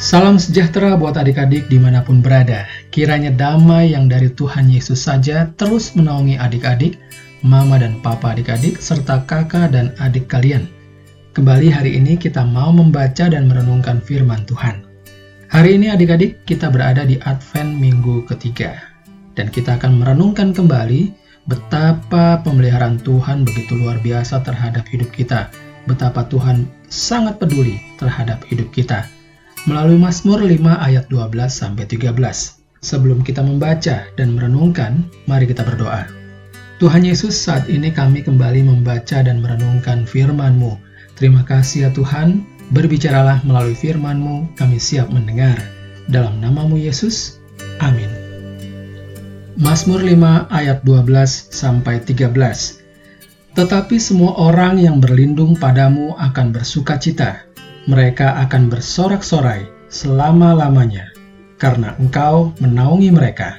Salam sejahtera buat adik-adik di mana pun berada. Kiranya damai yang dari Tuhan Yesus saja terus menaungi adik-adik, mama dan papa adik-adik, serta kakak dan adik kalian. Kembali hari ini kita mau membaca dan merenungkan firman Tuhan. Hari ini adik-adik kita berada di Advent minggu ketiga. Dan kita akan merenungkan kembali betapa pemeliharaan Tuhan begitu luar biasa terhadap hidup kita. Betapa Tuhan sangat peduli terhadap hidup kita melalui Mazmur 5 ayat 12 sampai 13. Sebelum kita membaca dan merenungkan, mari kita berdoa. Tuhan Yesus, saat ini kami kembali membaca dan merenungkan firman-Mu. Terima kasih ya Tuhan, berbicaralah melalui firman-Mu, kami siap mendengar. Dalam namamu Yesus, amin. Mazmur 5 ayat 12 sampai 13. Tetapi semua orang yang berlindung padamu akan bersuka cita mereka akan bersorak-sorai selama-lamanya, karena engkau menaungi mereka,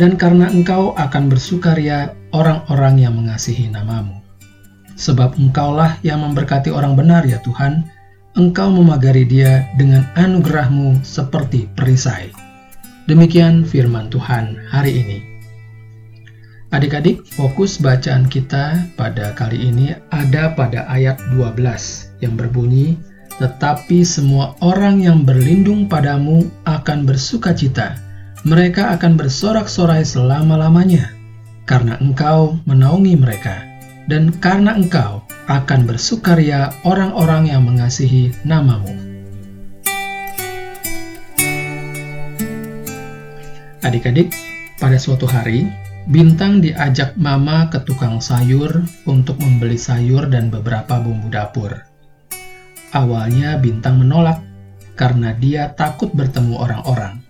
dan karena engkau akan bersukaria orang-orang yang mengasihi namamu. Sebab engkaulah yang memberkati orang benar ya Tuhan, engkau memagari dia dengan anugerahmu seperti perisai. Demikian firman Tuhan hari ini. Adik-adik, fokus bacaan kita pada kali ini ada pada ayat 12 yang berbunyi, tetapi semua orang yang berlindung padamu akan bersuka cita. Mereka akan bersorak-sorai selama-lamanya, karena engkau menaungi mereka, dan karena engkau akan bersukaria orang-orang yang mengasihi namamu. Adik-adik, pada suatu hari, Bintang diajak mama ke tukang sayur untuk membeli sayur dan beberapa bumbu dapur. Awalnya Bintang menolak karena dia takut bertemu orang-orang.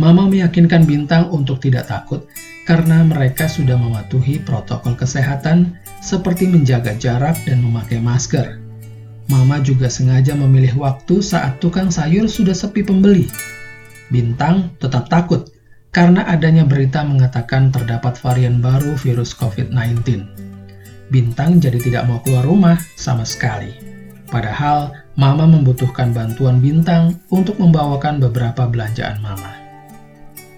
Mama meyakinkan Bintang untuk tidak takut karena mereka sudah mematuhi protokol kesehatan seperti menjaga jarak dan memakai masker. Mama juga sengaja memilih waktu saat tukang sayur sudah sepi pembeli. Bintang tetap takut karena adanya berita mengatakan terdapat varian baru virus COVID-19. Bintang jadi tidak mau keluar rumah sama sekali. Padahal Mama membutuhkan bantuan Bintang untuk membawakan beberapa belanjaan Mama.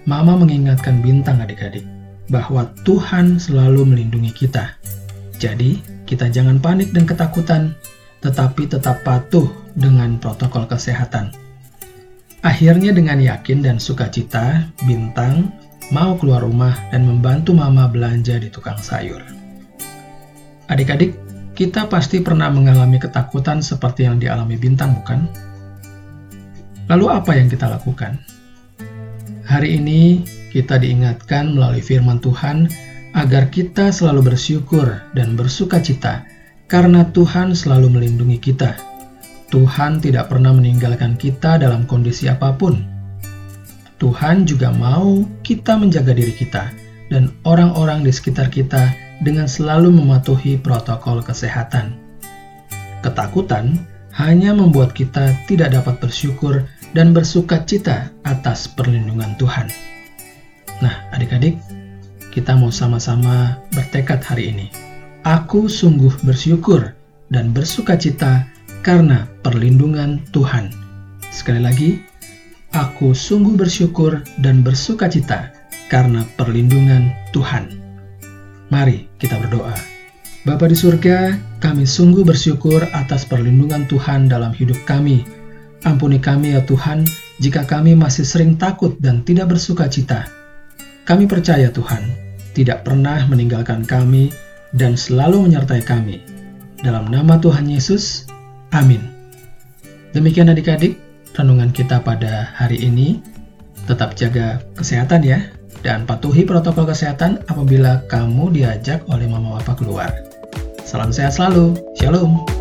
Mama mengingatkan Bintang adik-adik bahwa Tuhan selalu melindungi kita. Jadi, kita jangan panik dan ketakutan, tetapi tetap patuh dengan protokol kesehatan. Akhirnya dengan yakin dan sukacita, Bintang mau keluar rumah dan membantu Mama belanja di tukang sayur. Adik-adik, kita pasti pernah mengalami ketakutan seperti yang dialami bintang, bukan? Lalu apa yang kita lakukan? Hari ini kita diingatkan melalui firman Tuhan agar kita selalu bersyukur dan bersuka cita karena Tuhan selalu melindungi kita. Tuhan tidak pernah meninggalkan kita dalam kondisi apa pun. Tuhan juga mau kita menjaga diri kita dan orang-orang di sekitar kita dengan selalu mematuhi protokol kesehatan. Ketakutan hanya membuat kita tidak dapat bersyukur dan bersuka cita atas perlindungan Tuhan. Nah, adik-adik, kita mau sama-sama bertekad hari ini. Aku sungguh bersyukur dan bersuka cita karena perlindungan Tuhan. Sekali lagi, aku sungguh bersyukur dan bersuka cita karena perlindungan Tuhan. Mari kita berdoa. Bapa di surga, kami sungguh bersyukur atas perlindungan Tuhan dalam hidup kami. Ampuni kami ya Tuhan, jika kami masih sering takut dan tidak bersuka cita. Kami percaya Tuhan, tidak pernah meninggalkan kami dan selalu menyertai kami. Dalam nama Tuhan Yesus, amin. Demikian adik-adik, renungan kita pada hari ini. Tetap jaga kesehatan ya dan patuhi protokol kesehatan apabila kamu diajak oleh mama papa keluar. Salam sehat selalu. Shalom.